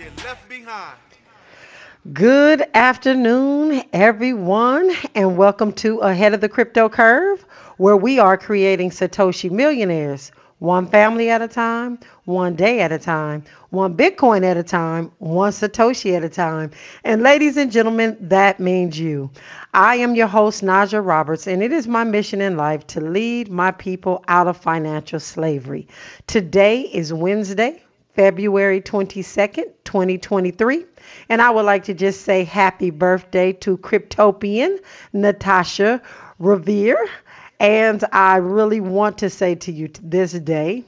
get left behind. Good afternoon, everyone, and welcome to Ahead of the Crypto Curve, where we are creating Satoshi millionaires, one family at a time, one day at a time, one Bitcoin at a time, one Satoshi at a time. And ladies and gentlemen, that means you. I am your host, Najah Roberts, and it is my mission in life to lead my people out of financial slavery. Today is Wednesday, February 22nd, 2023. And I would like to just say happy birthday to Cryptopian Natasha Revere. And I really want to say to you this day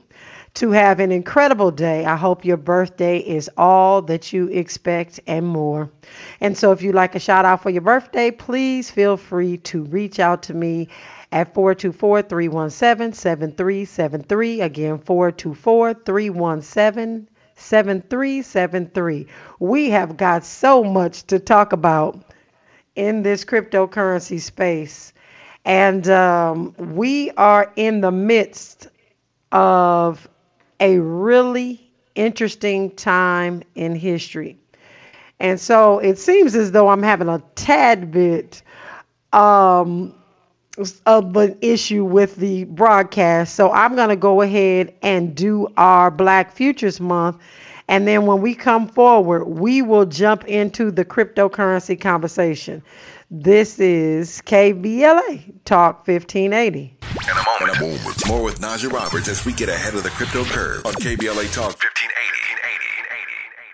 to have an incredible day. I hope your birthday is all that you expect and more. And so if you'd like a shout out for your birthday, please feel free to reach out to me at 424 317 7373. Again, 424 317 7373. We have got so much to talk about in this cryptocurrency space. And um, we are in the midst of a really interesting time in history. And so it seems as though I'm having a tad bit um, of an issue with the broadcast. So I'm going to go ahead and do our Black Futures Month. And then when we come forward, we will jump into the cryptocurrency conversation. This is KBLA Talk 1580. In a moment, more with Najah Roberts as we get ahead of the crypto curve on KBLA Talk 1580.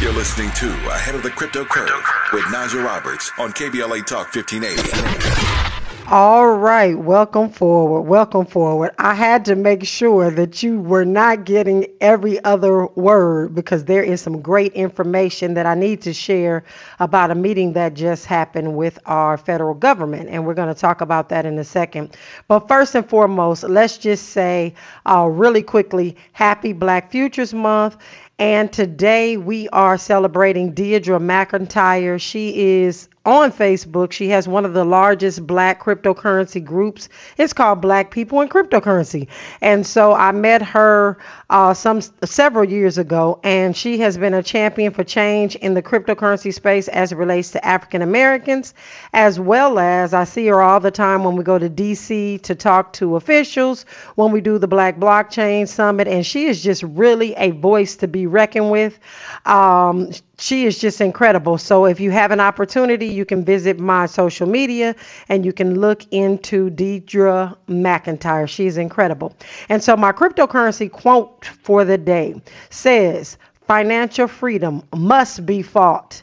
You're listening to Ahead of the Crypto Curve with Najah Roberts on KBLA Talk 1580. All right, welcome forward. Welcome forward. I had to make sure that you were not getting every other word because there is some great information that I need to share about a meeting that just happened with our federal government, and we're going to talk about that in a second. But first and foremost, let's just say uh, really quickly Happy Black Futures Month. And today we are celebrating Deidre McIntyre. She is on Facebook. She has one of the largest black cryptocurrency groups. It's called Black People in Cryptocurrency. And so I met her uh, some several years ago, and she has been a champion for change in the cryptocurrency space as it relates to African Americans, as well as I see her all the time when we go to DC to talk to officials, when we do the Black Blockchain Summit, and she is just really a voice to be reckoned with. Um, she is just incredible. So if you have an opportunity, you can visit my social media and you can look into Deidre McIntyre. She's incredible. And so my cryptocurrency quote for the day says, financial freedom must be fought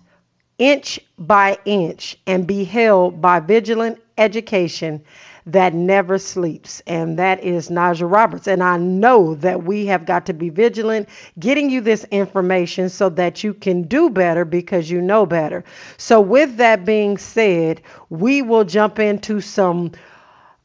inch by inch and be held by vigilant education that never sleeps, and that is Najah Roberts. And I know that we have got to be vigilant getting you this information so that you can do better because you know better. So, with that being said, we will jump into some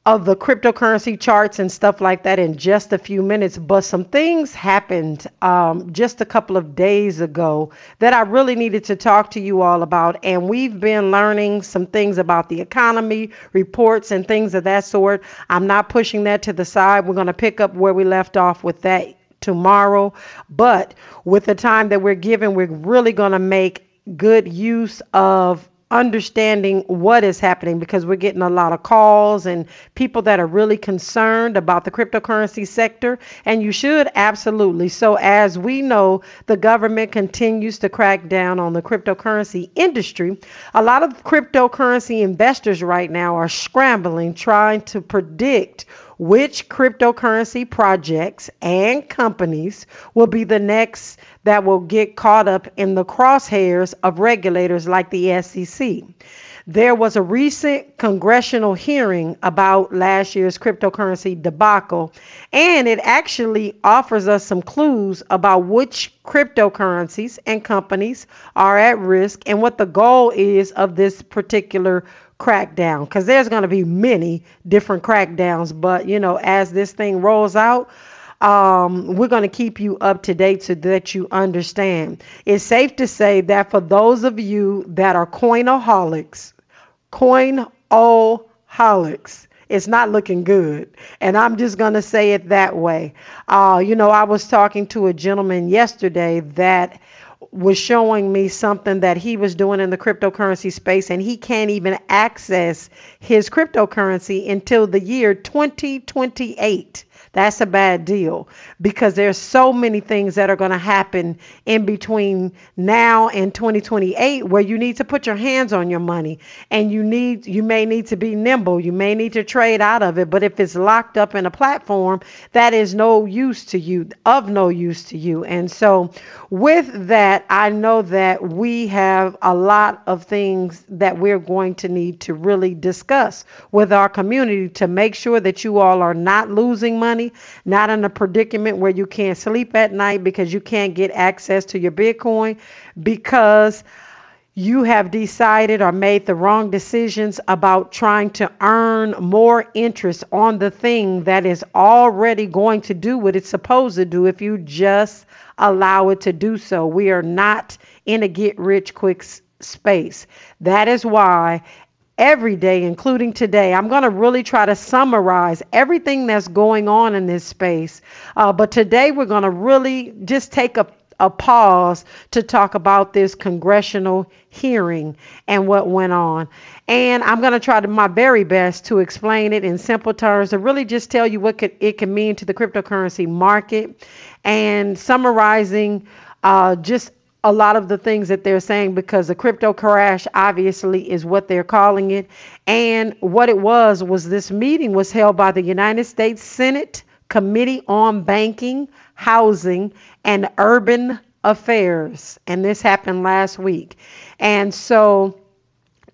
of the cryptocurrency charts and stuff like that in just a few minutes. But some things happened um, just a couple of days ago that I really needed to talk to you all about. And we've been learning some things about the economy, reports, and things of that sort. I'm not pushing that to the side. We're going to pick up where we left off with that tomorrow. But with the time that we're given, we're really going to make good use of understanding what is happening because we're getting a lot of calls and people that are really concerned about the cryptocurrency sector. And you should absolutely. So, as we know, the government continues to crack down on the cryptocurrency industry. A lot of cryptocurrency investors right now are scrambling, trying to predict which cryptocurrency projects and companies will be the next that will get caught up in the crosshairs of regulators like the SEC. There was a recent congressional hearing about last year's cryptocurrency debacle, and it actually offers us some clues about which cryptocurrencies and companies are at risk and what the goal is of this particular crackdown because there's going to be many different crackdowns but you know as this thing rolls out um, we're going to keep you up to date so that you understand it's safe to say that for those of you that are coinaholics coinaholics it's not looking good. And I'm just going to say it that way. Uh, you know, I was talking to a gentleman yesterday that was showing me something that he was doing in the cryptocurrency space, and he can't even access his cryptocurrency until the year 2028. That's a bad deal because there's so many things that are going to happen in between now and 2028 where you need to put your hands on your money and you need you may need to be nimble, you may need to trade out of it, but if it's locked up in a platform, that is no use to you, of no use to you. And so with that, I know that we have a lot of things that we're going to need to really discuss with our community to make sure that you all are not losing money money, not in a predicament where you can't sleep at night because you can't get access to your Bitcoin because you have decided or made the wrong decisions about trying to earn more interest on the thing that is already going to do what it's supposed to do if you just allow it to do so. We are not in a get rich quick space. That is why every day, including today. I'm going to really try to summarize everything that's going on in this space. Uh, but today, we're going to really just take a a pause to talk about this congressional hearing and what went on. And I'm going to try to my very best to explain it in simple terms to really just tell you what could, it can mean to the cryptocurrency market and summarizing uh, just a lot of the things that they're saying because the crypto crash obviously is what they're calling it and what it was was this meeting was held by the United States Senate Committee on Banking, Housing and Urban Affairs and this happened last week. And so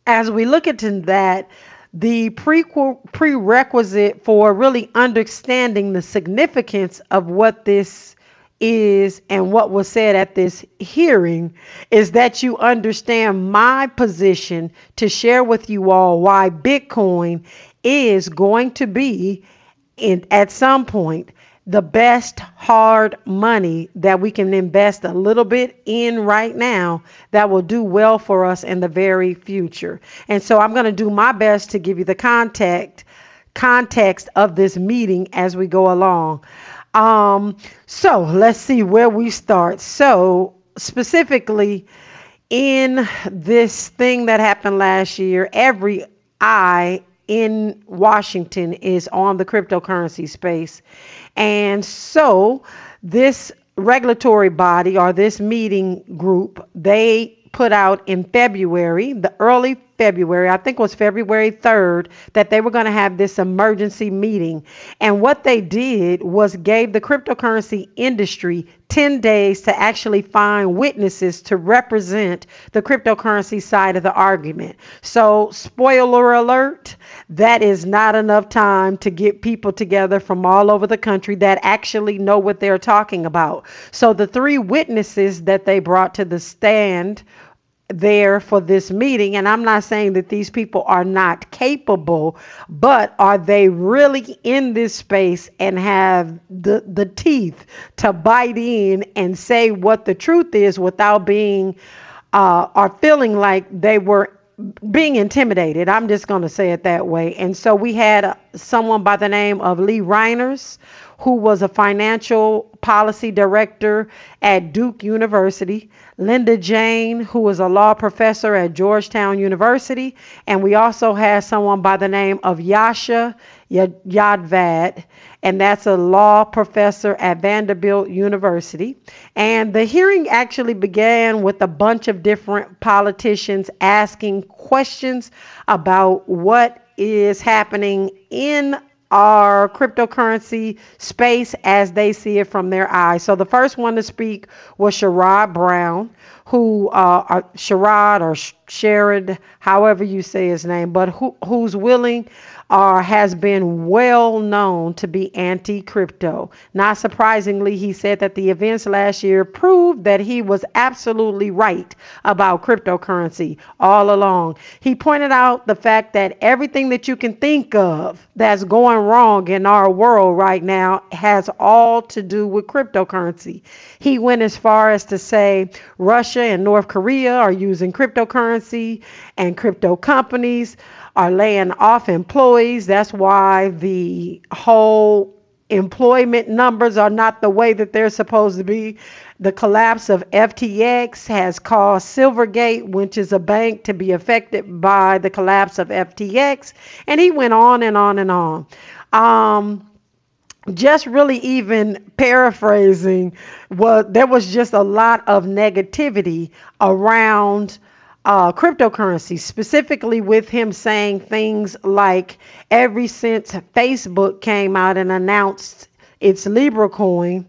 as we look into that the prequel prerequisite for really understanding the significance of what this is and what was said at this hearing is that you understand my position to share with you all why Bitcoin is going to be in at some point the best hard money that we can invest a little bit in right now that will do well for us in the very future. And so I'm going to do my best to give you the context context of this meeting as we go along. Um, so let's see where we start. So, specifically, in this thing that happened last year, every eye in Washington is on the cryptocurrency space. And so, this regulatory body or this meeting group, they put out in February, the early February, I think it was February 3rd, that they were going to have this emergency meeting. And what they did was gave the cryptocurrency industry 10 days to actually find witnesses to represent the cryptocurrency side of the argument. So, spoiler alert, that is not enough time to get people together from all over the country that actually know what they're talking about. So, the three witnesses that they brought to the stand there for this meeting. And I'm not saying that these people are not capable, but are they really in this space and have the, the teeth to bite in and say what the truth is without being uh, or feeling like they were being intimidated. I'm just going to say it that way. And so we had uh, someone by the name of Lee Reiners, who was a financial policy director at Duke University, Linda Jeng, who was a law professor at Georgetown University, and we also had someone by the name of Yesha Yadav, and that's a law professor at Vanderbilt University. And the hearing actually began with a bunch of different politicians asking questions about what is happening in our cryptocurrency space as they see it from their eyes. So the first one to speak was Sherrod Brown, who uh, uh Sherrod or Sherrod, however you say his name, but who, who's willing has been well known to be anti crypto. Not surprisingly, he said that the events last year proved that he was absolutely right about cryptocurrency all along. He pointed out the fact that everything that you can think of that's going wrong in our world right now has all to do with cryptocurrency. He went as far as to say Russia and North Korea are using cryptocurrency and crypto companies are laying off employees. That's why the whole employment numbers are not the way that they're supposed to be. The collapse of FTX has caused Silvergate, which is a bank, to be affected by the collapse of FTX. And he went on and on and on. Um, just really even paraphrasing, well, there was just a lot of negativity around uh, cryptocurrency, specifically with him saying things like every since Facebook came out and announced its Libra coin,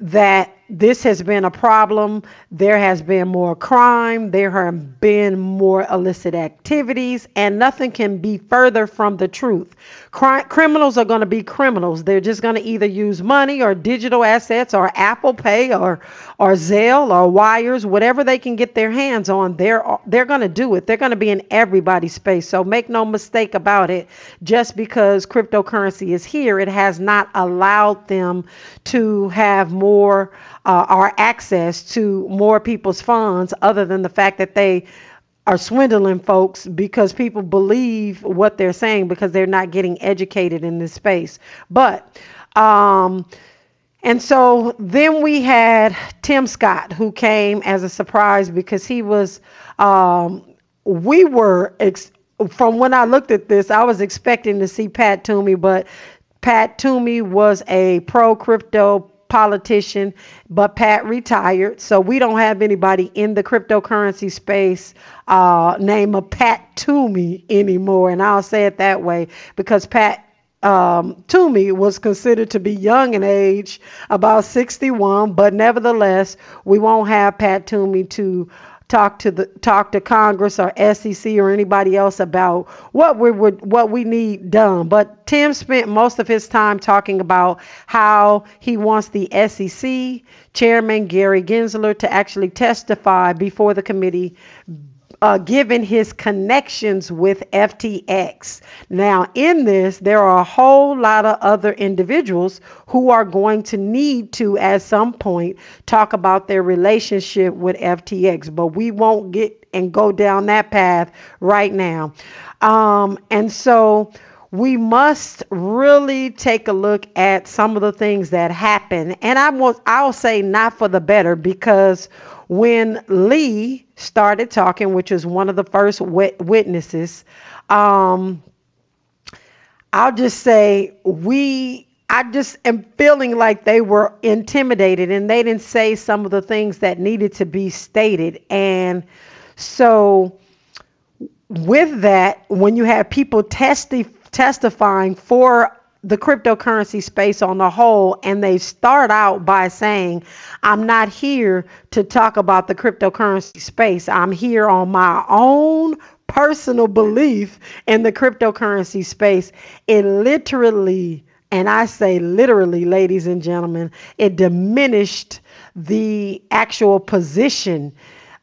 that this has been a problem. There has been more crime. There have been more illicit activities, and nothing can be further from the truth. criminals are going to be criminals. They're just going to either use money or digital assets or Apple Pay or or Zelle or wires, whatever they can get their hands on. They're they're going to do it. They're going to be in everybody's space. So make no mistake about it. Just because cryptocurrency is here, it has not allowed them to have more uh, our access to more people's funds other than the fact that they are swindling folks because people believe what they're saying because they're not getting educated in this space. But, um, and so then we had Tim Scott, who came as a surprise because he was, um, we were, ex- from when I looked at this, I was expecting to see Pat Toomey, but Pat Toomey was a pro crypto politician, but Pat retired, so we don't have anybody in the cryptocurrency space uh, name of Pat Toomey anymore, and I'll say it that way because Pat um, Toomey was considered to be young in age, about 61, but nevertheless, we won't have Pat Toomey to talk to the talk to Congress or SEC or anybody else about what we would what we need done. But Tim spent most of his time talking about how he wants the SEC chairman Gary Gensler to actually testify before the committee uh, given his connections with FTX. Now, in this, there are a whole lot of other individuals who are going to need to, at some point, talk about their relationship with FTX, but we won't get and go down that path right now. Um, and so, we must really take a look at some of the things that happen. And I will I'll say not for the better because when Lee started talking, which was one of the first witnesses, um, I'll just say we I just am feeling like they were intimidated and they didn't say some of the things that needed to be stated. And so with that, when you have people testi- testifying for the cryptocurrency space on the whole, and they start out by saying, I'm not here to talk about the cryptocurrency space. I'm here on my own personal belief in the cryptocurrency space. It literally, and I say literally, ladies and gentlemen, it diminished the actual position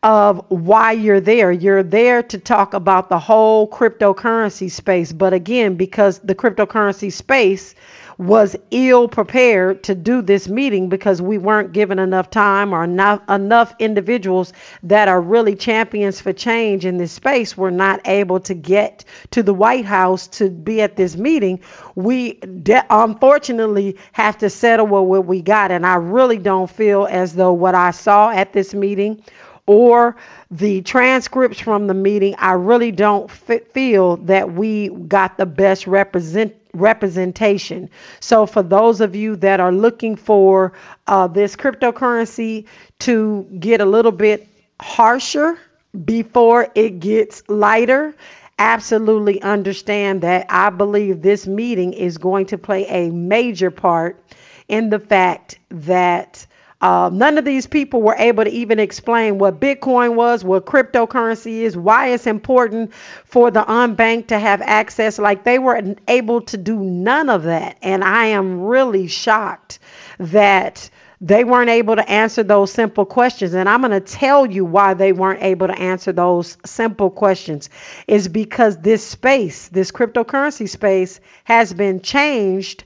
of why you're there. You're there to talk about the whole cryptocurrency space. But again, because the cryptocurrency space was ill prepared to do this meeting because we weren't given enough time or enough enough individuals that are really champions for change in this space were not able to get to the White House to be at this meeting. We de- unfortunately have to settle with what we got, and I really don't feel as though what I saw at this meeting or the transcripts from the meeting, I really don't f- feel that we got the best represent representation. So, for those of you that are looking for uh, this cryptocurrency to get a little bit harsher before it gets lighter, absolutely understand that I believe this meeting is going to play a major part in the fact that uh, none of these people were able to even explain what Bitcoin was, what cryptocurrency is, why it's important for the unbanked to have access. Like they were able to do none of that. And I am really shocked that they weren't able to answer those simple questions. And I'm going to tell you why they weren't able to answer those simple questions is because this space, this cryptocurrency space, has been changed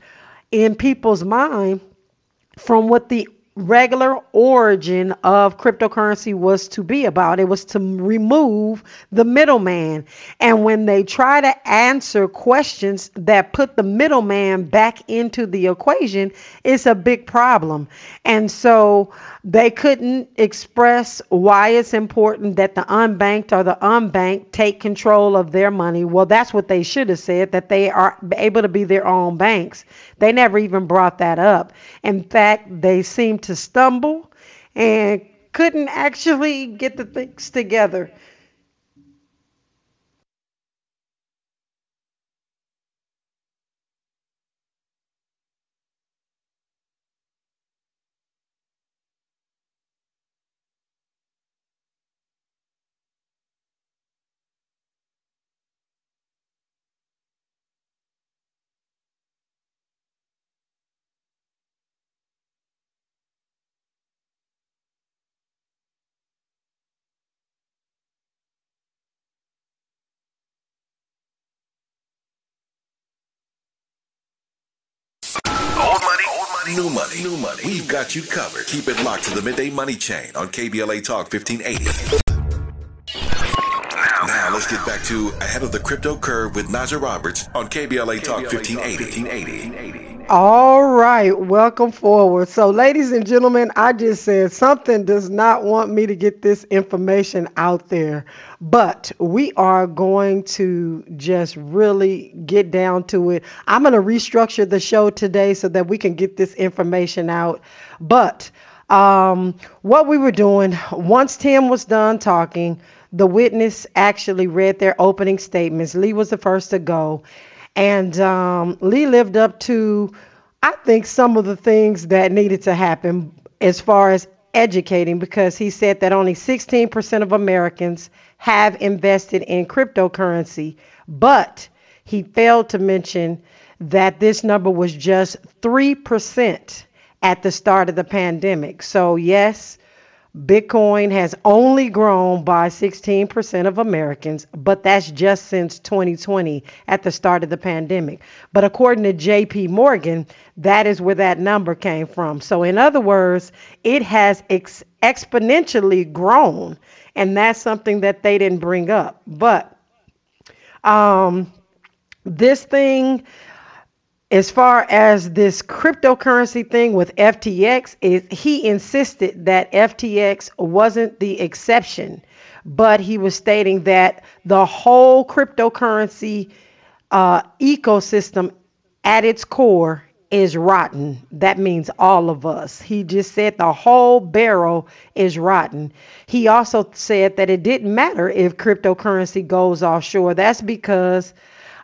in people's mind from what the regular origin of cryptocurrency was to be about. It was to remove the middleman. And when they try to answer questions that put the middleman back into the equation, it's a big problem. And so they couldn't express why it's important that the unbanked or the unbanked take control of their money. Well, that's what they should have said, that they are able to be their own banks. They never even brought that up. In fact, they seemed to stumble and couldn't actually get the things together. New money. New money. We've got you covered. Keep it locked to the midday money chain on KBLA Talk 1580. Now let's get back to ahead of the crypto curve with Najah Roberts on KBLA Talk 1580. All right, welcome forward. So, ladies and gentlemen, I just said something does not want me to get this information out there, but we are going to just really get down to it. I'm going to restructure the show today so that we can get this information out. But um, what we were doing, once Tim was done talking, the witness actually read their opening statements. Lee was the first to go. And um, Lee lived up to, I think, some of the things that needed to happen as far as educating because he said that only 16% of Americans have invested in cryptocurrency, but he failed to mention that this number was just 3% at the start of the pandemic. So, yes, Bitcoin has only grown by 16% of Americans, but that's just since 2020 at the start of the pandemic. But according to JP Morgan, that is where that number came from. So, in other words, it has ex- exponentially grown, and that's something that they didn't bring up. But um, this thing as far as this cryptocurrency thing with FTX he insisted that FTX wasn't the exception, but he was stating that the whole cryptocurrency uh, ecosystem at its core is rotten. That means all of us. He just said the whole barrel is rotten. He also said that it didn't matter if cryptocurrency goes offshore. That's because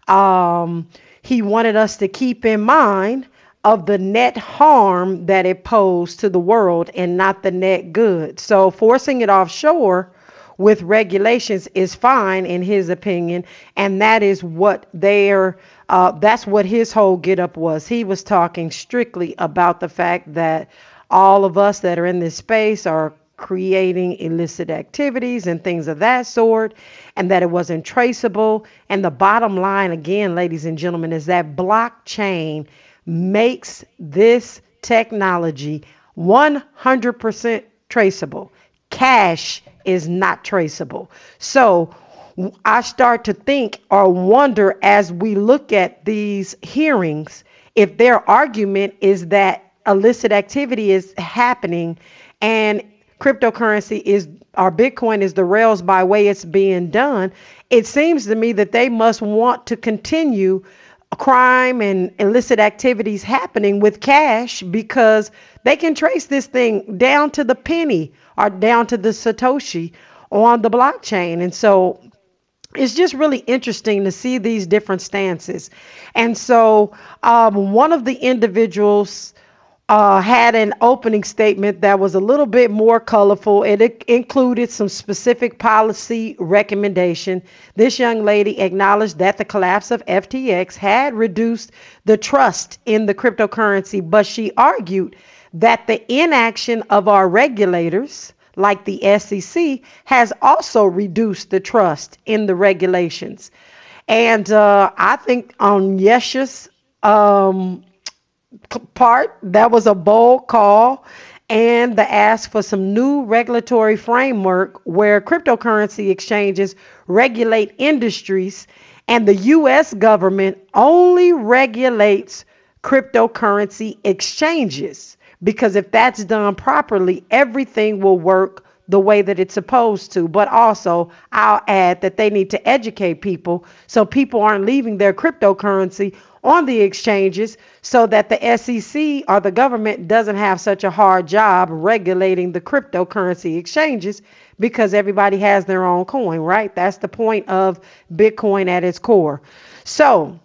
um, he wanted us to keep in mind of the net harm that it posed to the world and not the net good. So forcing it offshore with regulations is fine in his opinion, and that is what their uh, that's what his whole get up was. He was talking strictly about the fact that all of us that are in this space are creating illicit activities and things of that sort, and that it wasn't traceable. And the bottom line, again, ladies and gentlemen, is that blockchain makes this technology 100% traceable. Cash is not traceable. So I start to think or wonder as we look at these hearings if their argument is that illicit activity is happening and cryptocurrency is our Bitcoin is the rails by way it's being done, it seems to me that they must want to continue crime and illicit activities happening with cash because they can trace this thing down to the penny or down to the Satoshi on the blockchain. And so it's just really interesting to see these different stances. And so um, one of the individuals uh, had an opening statement that was a little bit more colorful. It, it included some specific policy recommendation. This young lady acknowledged that the collapse of FTX had reduced the trust in the cryptocurrency, but she argued that the inaction of our regulators like the SEC, has also reduced the trust in the regulations. And uh, I think on Yesha's um, part, that was a bold call and the ask for some new regulatory framework where cryptocurrency exchanges regulate industries and the US government only regulates cryptocurrency exchanges because if that's done properly, everything will work the way that it's supposed to. But also, I'll add that they need to educate people so people aren't leaving their cryptocurrency on the exchanges so that the SEC or the government doesn't have such a hard job regulating the cryptocurrency exchanges because everybody has their own coin, right? That's the point of Bitcoin at its core. So,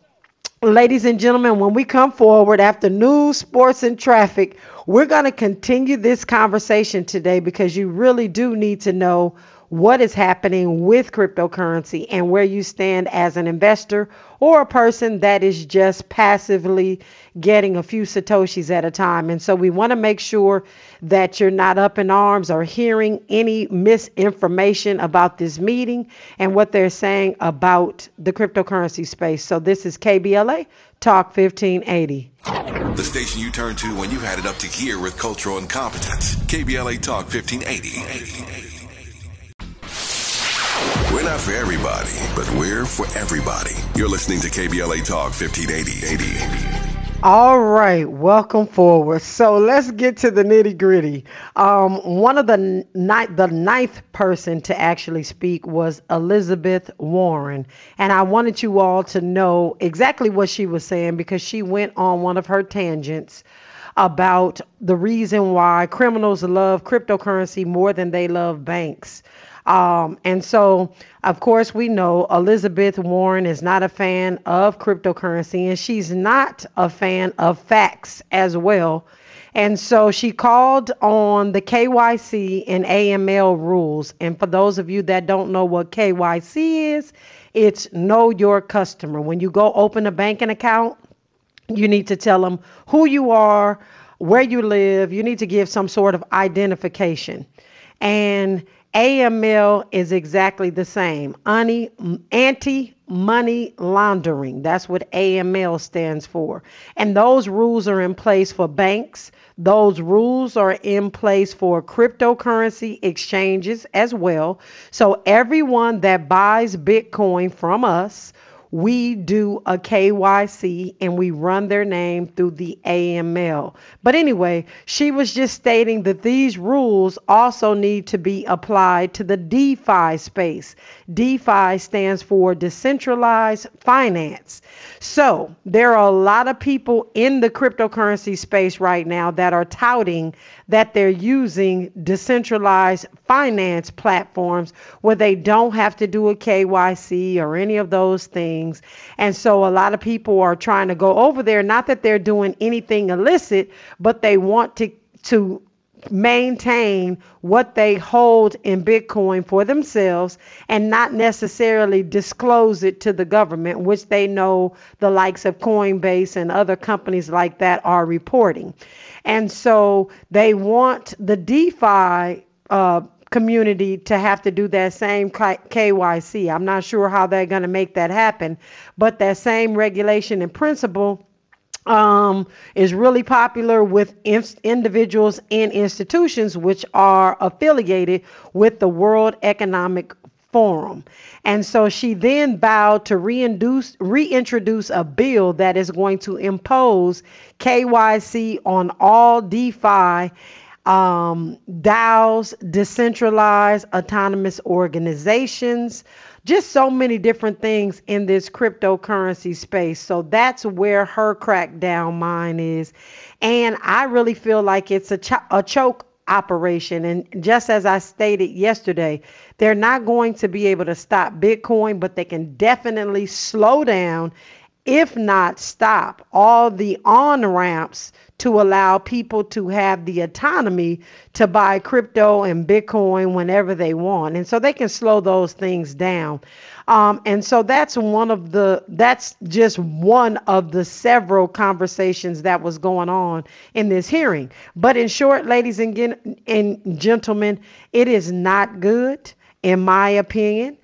ladies and gentlemen, when we come forward after news, sports, and traffic, we're going to continue this conversation today because you really do need to know what is happening with cryptocurrency and where you stand as an investor or a person that is just passively getting a few satoshis at a time. And so we want to make sure that you're not up in arms or hearing any misinformation about this meeting and what they're saying about the cryptocurrency space. So this is KBLA Talk 1580. The station you turn to when you had it up to gear with cultural incompetence. KBLA Talk 1580. Not for everybody, but we're for everybody. You're listening to KBLA Talk 1580. All right, welcome forward. So let's get to the nitty gritty. Um, one of the ni- the ninth person to actually speak was Elizabeth Warren, and I wanted you all to know exactly what she was saying because she went on one of her tangents about the reason why criminals love cryptocurrency more than they love banks. Um, and so, of course, we know Elizabeth Warren is not a fan of cryptocurrency and she's not a fan of facts as well. And so she called on the KYC and AML rules. And for those of you that don't know what KYC is, it's know your customer. When you go open a banking account, you need to tell them who you are, where you live. You need to give some sort of identification. And AML is exactly the same. Anti money laundering. That's what AML stands for. And those rules are in place for banks. Those rules are in place for cryptocurrency exchanges as well. So everyone that buys Bitcoin from us we do a KYC and we run their name through the AML. But anyway, she was just stating that these rules also need to be applied to the DeFi space. DeFi stands for decentralized finance. So there are a lot of people in the cryptocurrency space right now that are touting that they're using decentralized finance platforms where they don't have to do a KYC or any of those things. And so a lot of people are trying to go over there, not that they're doing anything illicit, but they want to to maintain what they hold in Bitcoin for themselves and not necessarily disclose it to the government, which they know the likes of Coinbase and other companies like that are reporting. And so they want the DeFi uh, community to have to do that same KYC. I'm not sure how they're going to make that happen, but that same regulation and principle um, is really popular with in- individuals and institutions which are affiliated with the World Economic Forum. And so she then vowed to reintroduce, reintroduce a bill that is going to impose KYC on all DeFi um, DAOs, decentralized autonomous organizations, just so many different things in this cryptocurrency space. So that's where her crackdown mine is. And I really feel like it's a, ch- a choke operation. And just as I stated yesterday, they're not going to be able to stop Bitcoin, but they can definitely slow down, if not stop, all the on ramps to allow people to have the autonomy to buy crypto and Bitcoin whenever they want. And so they can slow those things down. Um, and so that's one of the, that's just one of the several conversations that was going on in this hearing. But in short, ladies and, and gentlemen, it is not good, in my opinion.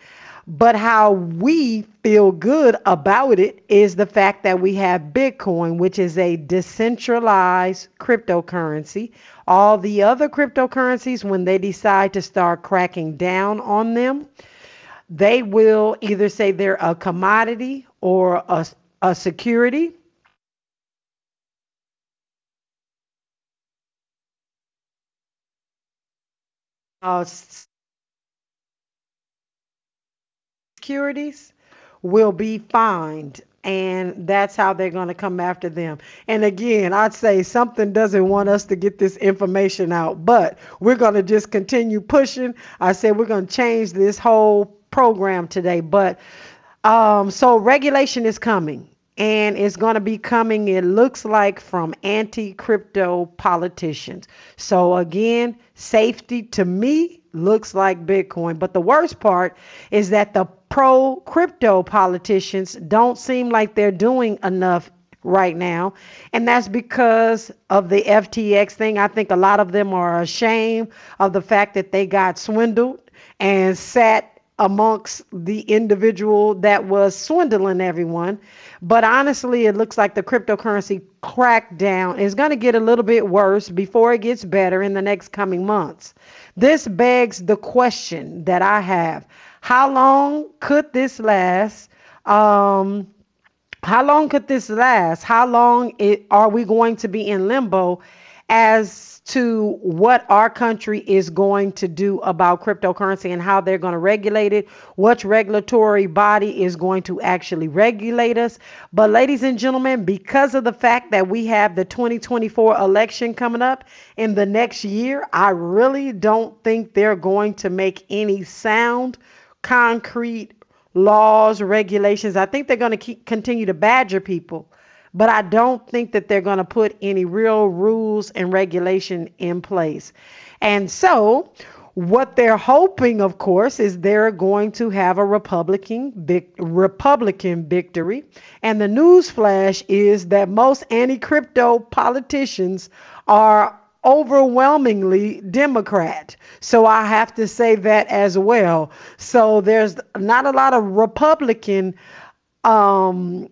But how we feel good about it is the fact that we have Bitcoin, which is a decentralized cryptocurrency. All the other cryptocurrencies, when they decide to start cracking down on them, they will either say they're a commodity or a, a security. Uh, securities will be fined and that's how they're going to come after them. And again, I'd say something doesn't want us to get this information out, but we're going to just continue pushing. I said we're going to change this whole program today, but um, so regulation is coming. And it's going to be coming, it looks like, from anti crypto politicians. So, again, safety to me looks like Bitcoin. But the worst part is that the pro crypto politicians don't seem like they're doing enough right now. And that's because of the FTX thing. I think a lot of them are ashamed of the fact that they got swindled and sat amongst the individual that was swindling everyone. But honestly, it looks like the cryptocurrency crackdown is going to get a little bit worse before it gets better in the next coming months. This begs the question that I have how long could this last? Um, how long could this last? How long it, are we going to be in limbo as to what our country is going to do about cryptocurrency and how they're going to regulate it? Which regulatory body is going to actually regulate us? But, ladies and gentlemen, because of the fact that we have the 2024 election coming up in the next year, I really don't think they're going to make any sound concrete laws, regulations. I think they're going to keep continue to badger people, but I don't think that they're going to put any real rules and regulation in place. And so, what they're hoping, of course, is they're going to have a Republican Republican victory. And the news flash is that most anti-crypto politicians are overwhelmingly Democrat. So I have to say that as well. So there's not a lot of Republican um,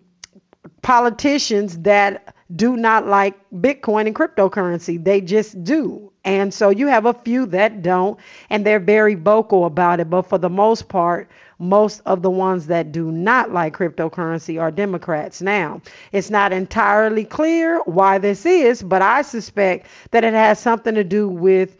politicians that do not like Bitcoin and cryptocurrency. They just do. And so you have a few that don't, and they're very vocal about it. But for the most part, most of the ones that do not like cryptocurrency are Democrats. Now, it's not entirely clear why this is, but I suspect that it has something to do with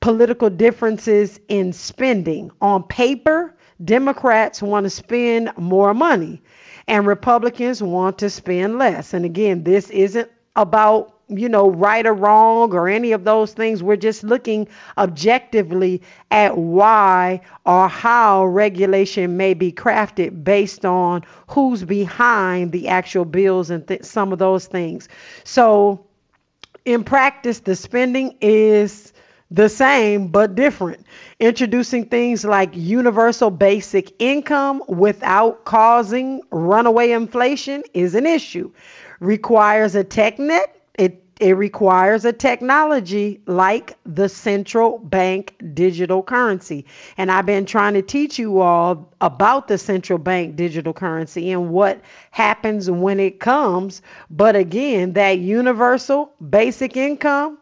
political differences in spending. On paper, Democrats want to spend more money and Republicans want to spend less. And again, this isn't about you know, right or wrong or any of those things. We're just looking objectively at why or how regulation may be crafted based on who's behind the actual bills and th- some of those things. So, in practice, the spending is the same but different. Introducing things like universal basic income without causing runaway inflation is an issue. Requires a tech net it requires a technology like the central bank digital currency. And I've been trying to teach you all about the central bank digital currency and what happens when it comes. But again, that universal basic income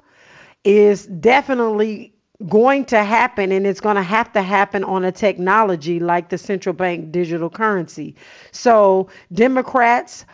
is definitely going to happen and it's going to have to happen on a technology like the central bank digital currency. So, Democrats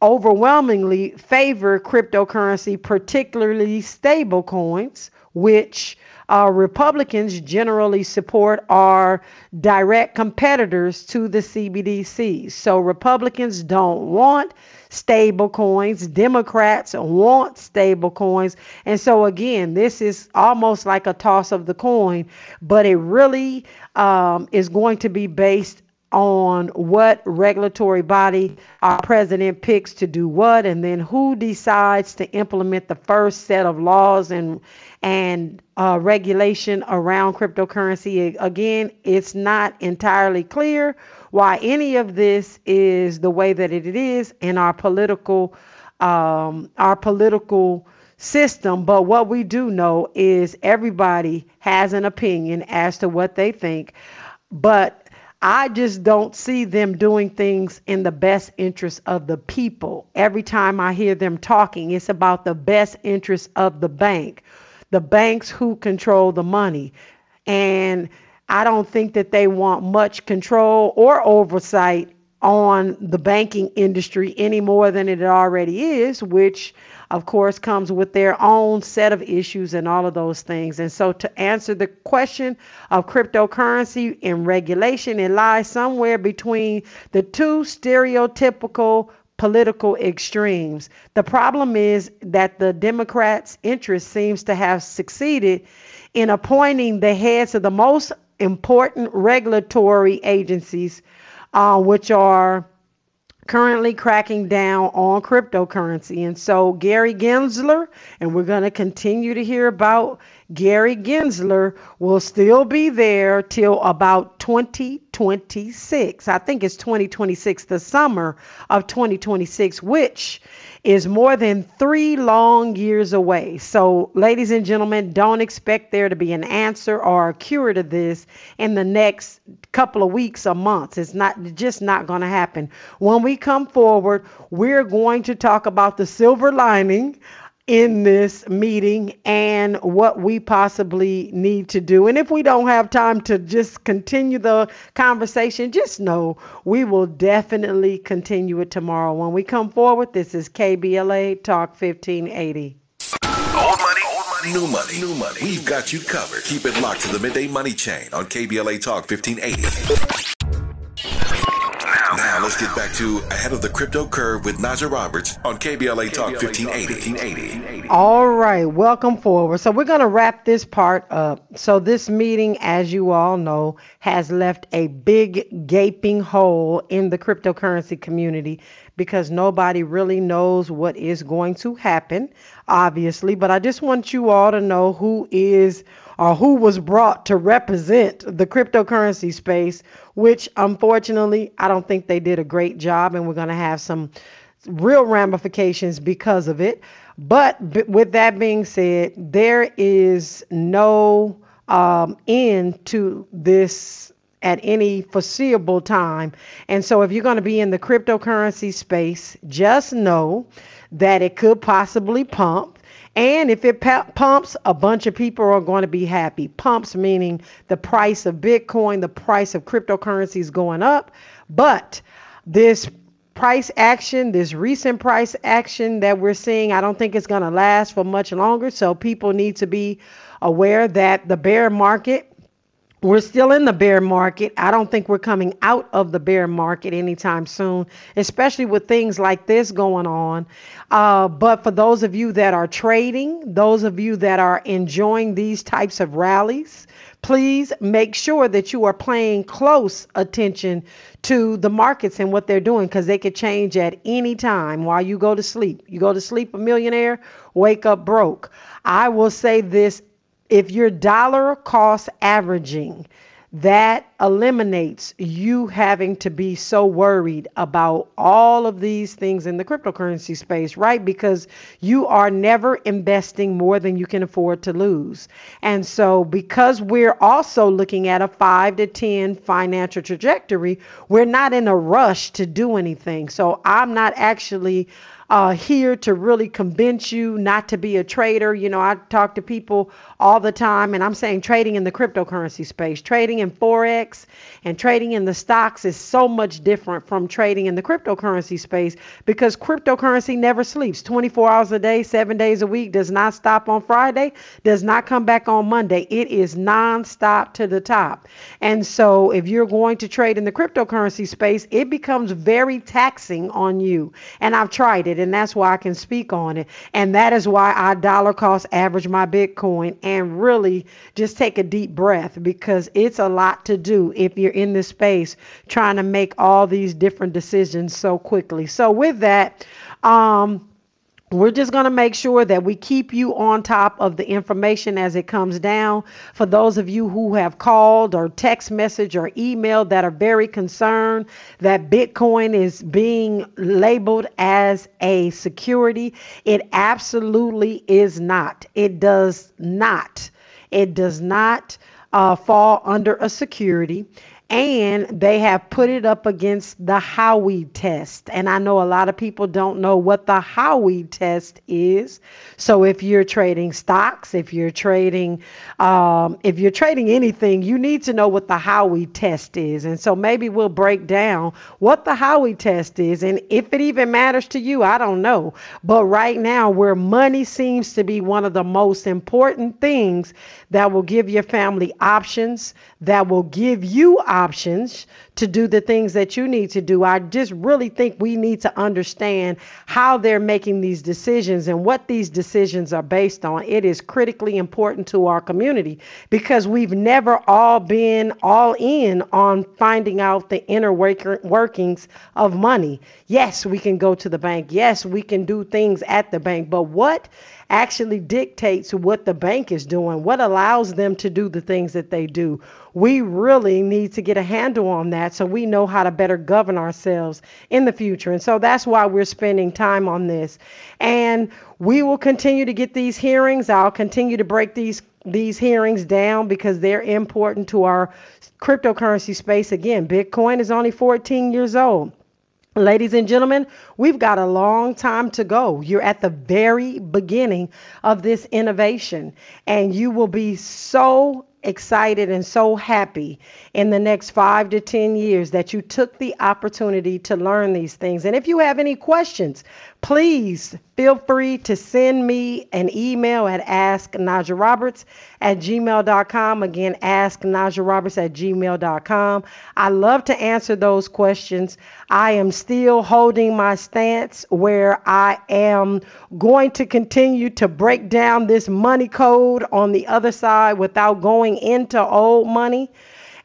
overwhelmingly favor cryptocurrency, particularly stable coins, which uh, Republicans generally support are direct competitors to the CBDC. So Republicans don't want stable coins. Democrats want stable coins. And so, again, this is almost like a toss of the coin, but it really um, is going to be based on what regulatory body our president picks to do what and then who decides to implement the first set of laws and and uh, regulation around cryptocurrency. Again it's not entirely clear why any of this is the way that it is in our political um, our political system. But what we do know is everybody has an opinion as to what they think. But I just don't see them doing things in the best interest of the people. Every time I hear them talking, it's about the best interest of the bank, the banks who control the money. And I don't think that they want much control or oversight on the banking industry any more than it already is, which of course, comes with their own set of issues and all of those things. And so, to answer the question of cryptocurrency and regulation, it lies somewhere between the two stereotypical political extremes. The problem is that the Democrats' interest seems to have succeeded in appointing the heads of the most important regulatory agencies, uh, which are currently cracking down on cryptocurrency. And so, Gary Gensler, and we're going to continue to hear about Gary Gensler, will still be there till about 2026. I think it's 2026, the summer of 2026, which is more than three long years away. So, ladies and gentlemen, don't expect there to be an answer or a cure to this in the next couple of weeks or months. It's not just not going to happen. When we come forward, we're going to talk about the silver lining in this meeting and what we possibly need to do. And if we don't have time to just continue the conversation, just know we will definitely continue it tomorrow. When we come forward, this is KBLA Talk 1580. Old money, old money, new money, new money. We've got you covered. Keep it locked to the midday money chain on KBLA Talk 1580. Now let's get back to Ahead of the Crypto Curve with Najah Roberts on KBLA Talk 1580. 1580. All right, welcome forward. So we're going to wrap this part up. So this meeting, as you all know, has left a big gaping hole in the cryptocurrency community because nobody really knows what is going to happen, obviously. But I just want you all to know who is or who was brought to represent the cryptocurrency space, which unfortunately I don't think they did a great job, and we're going to have some real ramifications because of it. But with that being said, there is no um, end to this at any foreseeable time. And so, if you're going to be in the cryptocurrency space, just know that it could possibly pump. And if it pumps, a bunch of people are going to be happy. Pumps meaning the price of Bitcoin, the price of cryptocurrency is going up. But this price action, this recent price action that we're seeing, I don't think it's going to last for much longer. So people need to be aware that the bear market we're still in the bear market. I don't think we're coming out of the bear market anytime soon, especially with things like this going on. Uh, but for those of you that are trading, those of you that are enjoying these types of rallies, please make sure that you are paying close attention to the markets and what they're doing because they could change at any time while you go to sleep. You go to sleep a millionaire, wake up broke. I will say this if you're dollar cost averaging, that eliminates you having to be so worried about all of these things in the cryptocurrency space, right? Because you are never investing more than you can afford to lose. And so, because we're also looking at a five to 10 financial trajectory, we're not in a rush to do anything. So, I'm not actually uh, here to really convince you not to be a trader. You know, I talk to people all the time, and I'm saying trading in the cryptocurrency space, trading in Forex, and trading in the stocks is so much different from trading in the cryptocurrency space because cryptocurrency never sleeps 24 hours a day, seven days a week, does not stop on Friday, does not come back on Monday. It is nonstop to the top. And so, if you're going to trade in the cryptocurrency space, it becomes very taxing on you. And I've tried it it, and that's why I can speak on it. And that is why I dollar cost average my Bitcoin and really just take a deep breath because it's a lot to do if you're in this space trying to make all these different decisions so quickly. So, with that, um, we're just going to make sure that we keep you on top of the information as it comes down. For those of you who have called or text message or emailed that are very concerned that Bitcoin is being labeled as a security, it absolutely is not. It does not. It does not uh, fall under a security and they have put it up against the Howey test. And I know a lot of people don't know what the Howey test is. So if you're trading stocks, if you're trading, um, if you're trading anything, you need to know what the Howey test is. And so maybe we'll break down what the Howey test is, and if it even matters to you, I don't know. But right now, where money seems to be one of the most important things that will give your family options, that will give you options to do the things that you need to do. I just really think we need to understand how they're making these decisions and what these decisions are based on. It is critically important to our community because we've never all been all in on finding out the inner workings of money. Yes, we can go to the bank. Yes, we can do things at the bank. But what actually dictates what the bank is doing, what allows them to do the things that they do. We really need to get a handle on that so we know how to better govern ourselves in the future. And so that's why we're spending time on this. And we will continue to get these hearings. I'll continue to break these these hearings down because they're important to our cryptocurrency space. Again, Bitcoin is only 14 years old. Ladies and gentlemen, we've got a long time to go. You're at the very beginning of this innovation, and you will be so excited and so happy in the next five to 10 years that you took the opportunity to learn these things. And if you have any questions, please feel free to send me an email at asknajaroberts at gmail.com. Again, asknajaroberts at gmail.com. I love to answer those questions. I am still holding my stance where I am going to continue to break down this money code on the other side without going into old money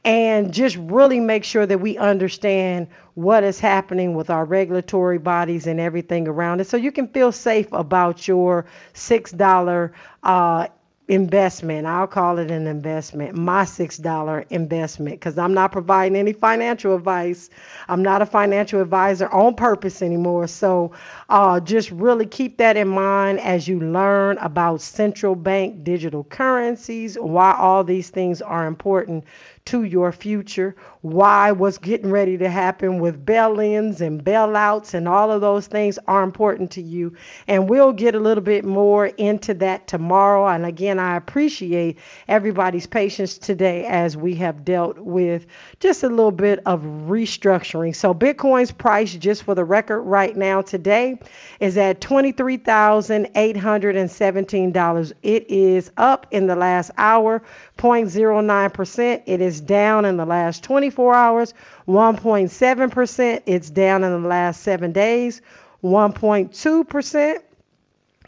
and just really make sure that we understand what is happening with our regulatory bodies and everything around it. So you can feel safe about your $6 uh, investment. I'll call it an investment, my $6 investment, because I'm not providing any financial advice. I'm not a financial advisor on purpose anymore. So uh, just really keep that in mind as you learn about central bank digital currencies, why all these things are important to your future, why what's getting ready to happen with bail-ins and bailouts and all of those things are important to you. And we'll get a little bit more into that tomorrow. And again, I appreciate everybody's patience today as we have dealt with just a little bit of restructuring. So Bitcoin's price, just for the record right now today, is at $23,817. It is up in the last hour, 0.09%. It is down in the last 24 hours, 1.7%. It's down in the last seven days, 1.2%.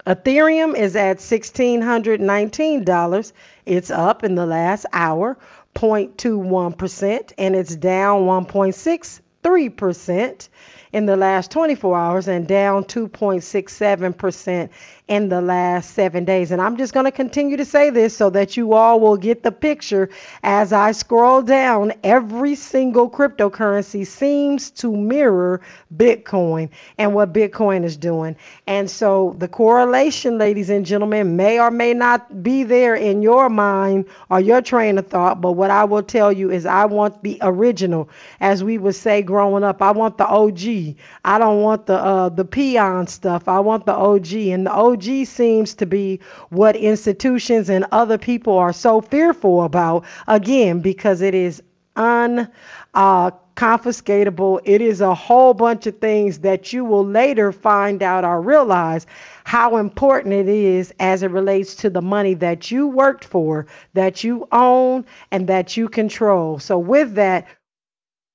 Ethereum is at $1,619. It's up in the last hour, 0.21%, and it's down 1.63% in the last 24 hours and down 2.67% in the last seven days. And I'm just going to continue to say this so that you all will get the picture as I scroll down. Every single cryptocurrency seems to mirror Bitcoin and what Bitcoin is doing. And so the correlation, ladies and gentlemen, may or may not be there in your mind or your train of thought. But what I will tell you is I want the original, as we would say growing up. I want the OG. I don't want the uh, the peon stuff. I want the OG. And the OG seems to be what institutions and other people are so fearful about. Again, because it is un uh, confiscatable. It is a whole bunch of things that you will later find out or realize how important it is as it relates to the money that you worked for, that you own, and that you control. So, with that,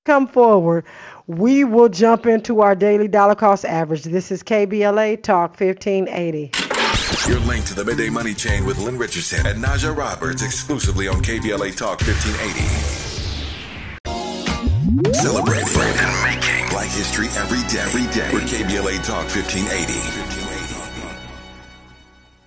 come forward. We will jump into our daily dollar cost average. This is KBLA Talk 1580. You're linked to the Midday Money Chain with Lynn Richardson and Najah Roberts exclusively on KBLA Talk 1580. Celebrating and making Black History every day. Every day. With KBLA Talk 1580.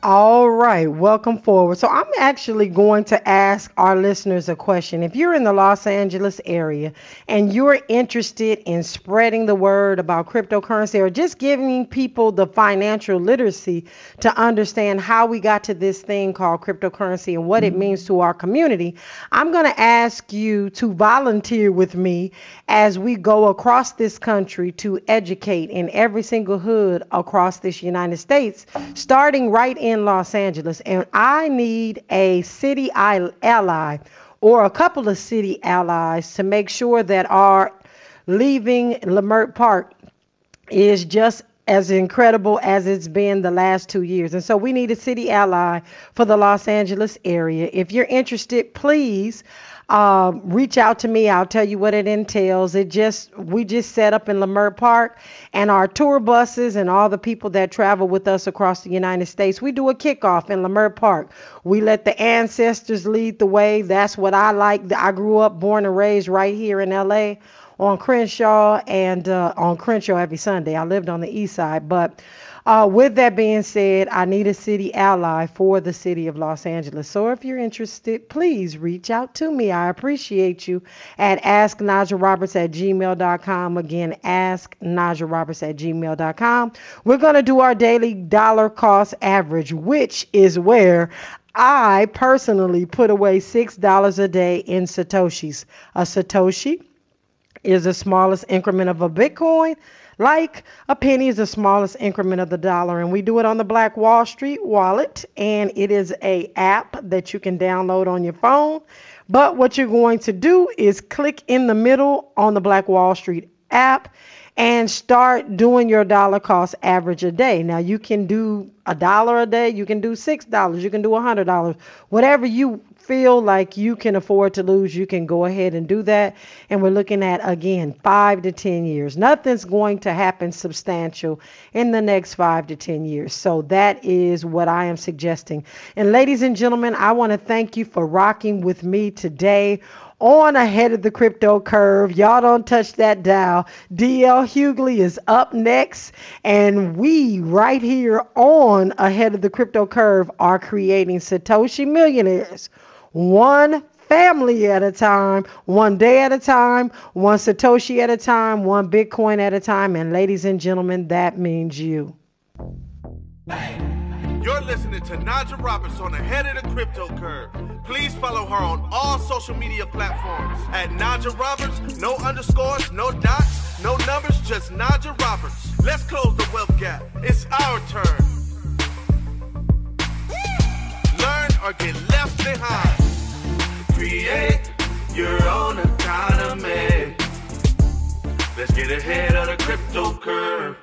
All right, welcome forward. So, I'm actually going to ask our listeners a question. If you're in the Los Angeles area and you're interested in spreading the word about cryptocurrency or just giving people the financial literacy to understand how we got to this thing called cryptocurrency and what it mm-hmm. means to our community, I'm going to ask you to volunteer with me as we go across this country to educate in every single hood across this United States, starting right in in Los Angeles, and I need a city ally or a couple of city allies to make sure that our leaving Leimert Park is just as incredible as it's been the last two years. And so we need a city ally for the Los Angeles area. If you're interested, please uh, reach out to me. I'll tell you what it entails. It just we just set up in Leimert Park, and our tour buses and all the people that travel with us across the United States. We do a kickoff in Leimert Park. We let the ancestors lead the way. That's what I like. I grew up, born and raised right here in L.A. on Crenshaw and uh, on Crenshaw every Sunday. I lived on the east side, but uh, with that being said, I need a city ally for the city of Los Angeles. So if you're interested, please reach out to me. I appreciate you at asknajaroberts at gmail.com. Again, asknajaroberts at gmail.com. We're going to do our daily dollar cost average, which is where I personally put away $6 a day in Satoshis. A Satoshi is the smallest increment of a Bitcoin. Like a penny is the smallest increment of the dollar, and we do it on the Black Wall Street wallet, and it is a app that you can download on your phone. But what you're going to do is click in the middle on the Black Wall Street app and start doing your dollar cost average a day. Now you can do a dollar a day, you can do six dollars, you can do a hundred dollars, whatever you feel like you can afford to lose, you can go ahead and do that. And we're looking at, again, five to 10 years. Nothing's going to happen substantial in the next five to 10 years. So that is what I am suggesting. And ladies and gentlemen, I want to thank you for rocking with me today on ahead of the crypto curve. Y'all don't touch that dial. DL Hughley is up next, and we right here on ahead of the crypto curve are creating Satoshi millionaires one family at a time, one day at a time, one Satoshi at a time, one Bitcoin at a time. And ladies and gentlemen, that means you. Hey, you're listening to Najah Roberts on of the crypto curve. Please follow her on all social media platforms at Najah Roberts. No underscores, no dots, no numbers, just Najah Roberts. Let's close the wealth gap. It's our turn. Learn or get left behind create your own economy. Let's get ahead of the crypto curve.